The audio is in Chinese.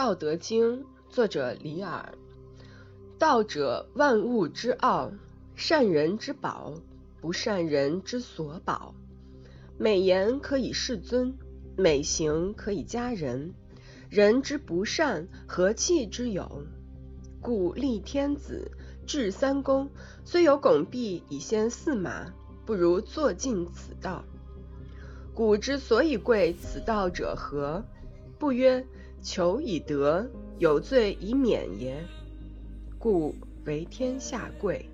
道德经》作者李耳。道者，万物之奥，善人之宝，不善人之所宝。美言可以世尊，美行可以加人。人之不善，何气之有？故立天子，制三公，虽有拱璧以先驷马，不如坐尽此道。古之所以贵此道者何？不曰求以得，有罪以免也。故为天下贵。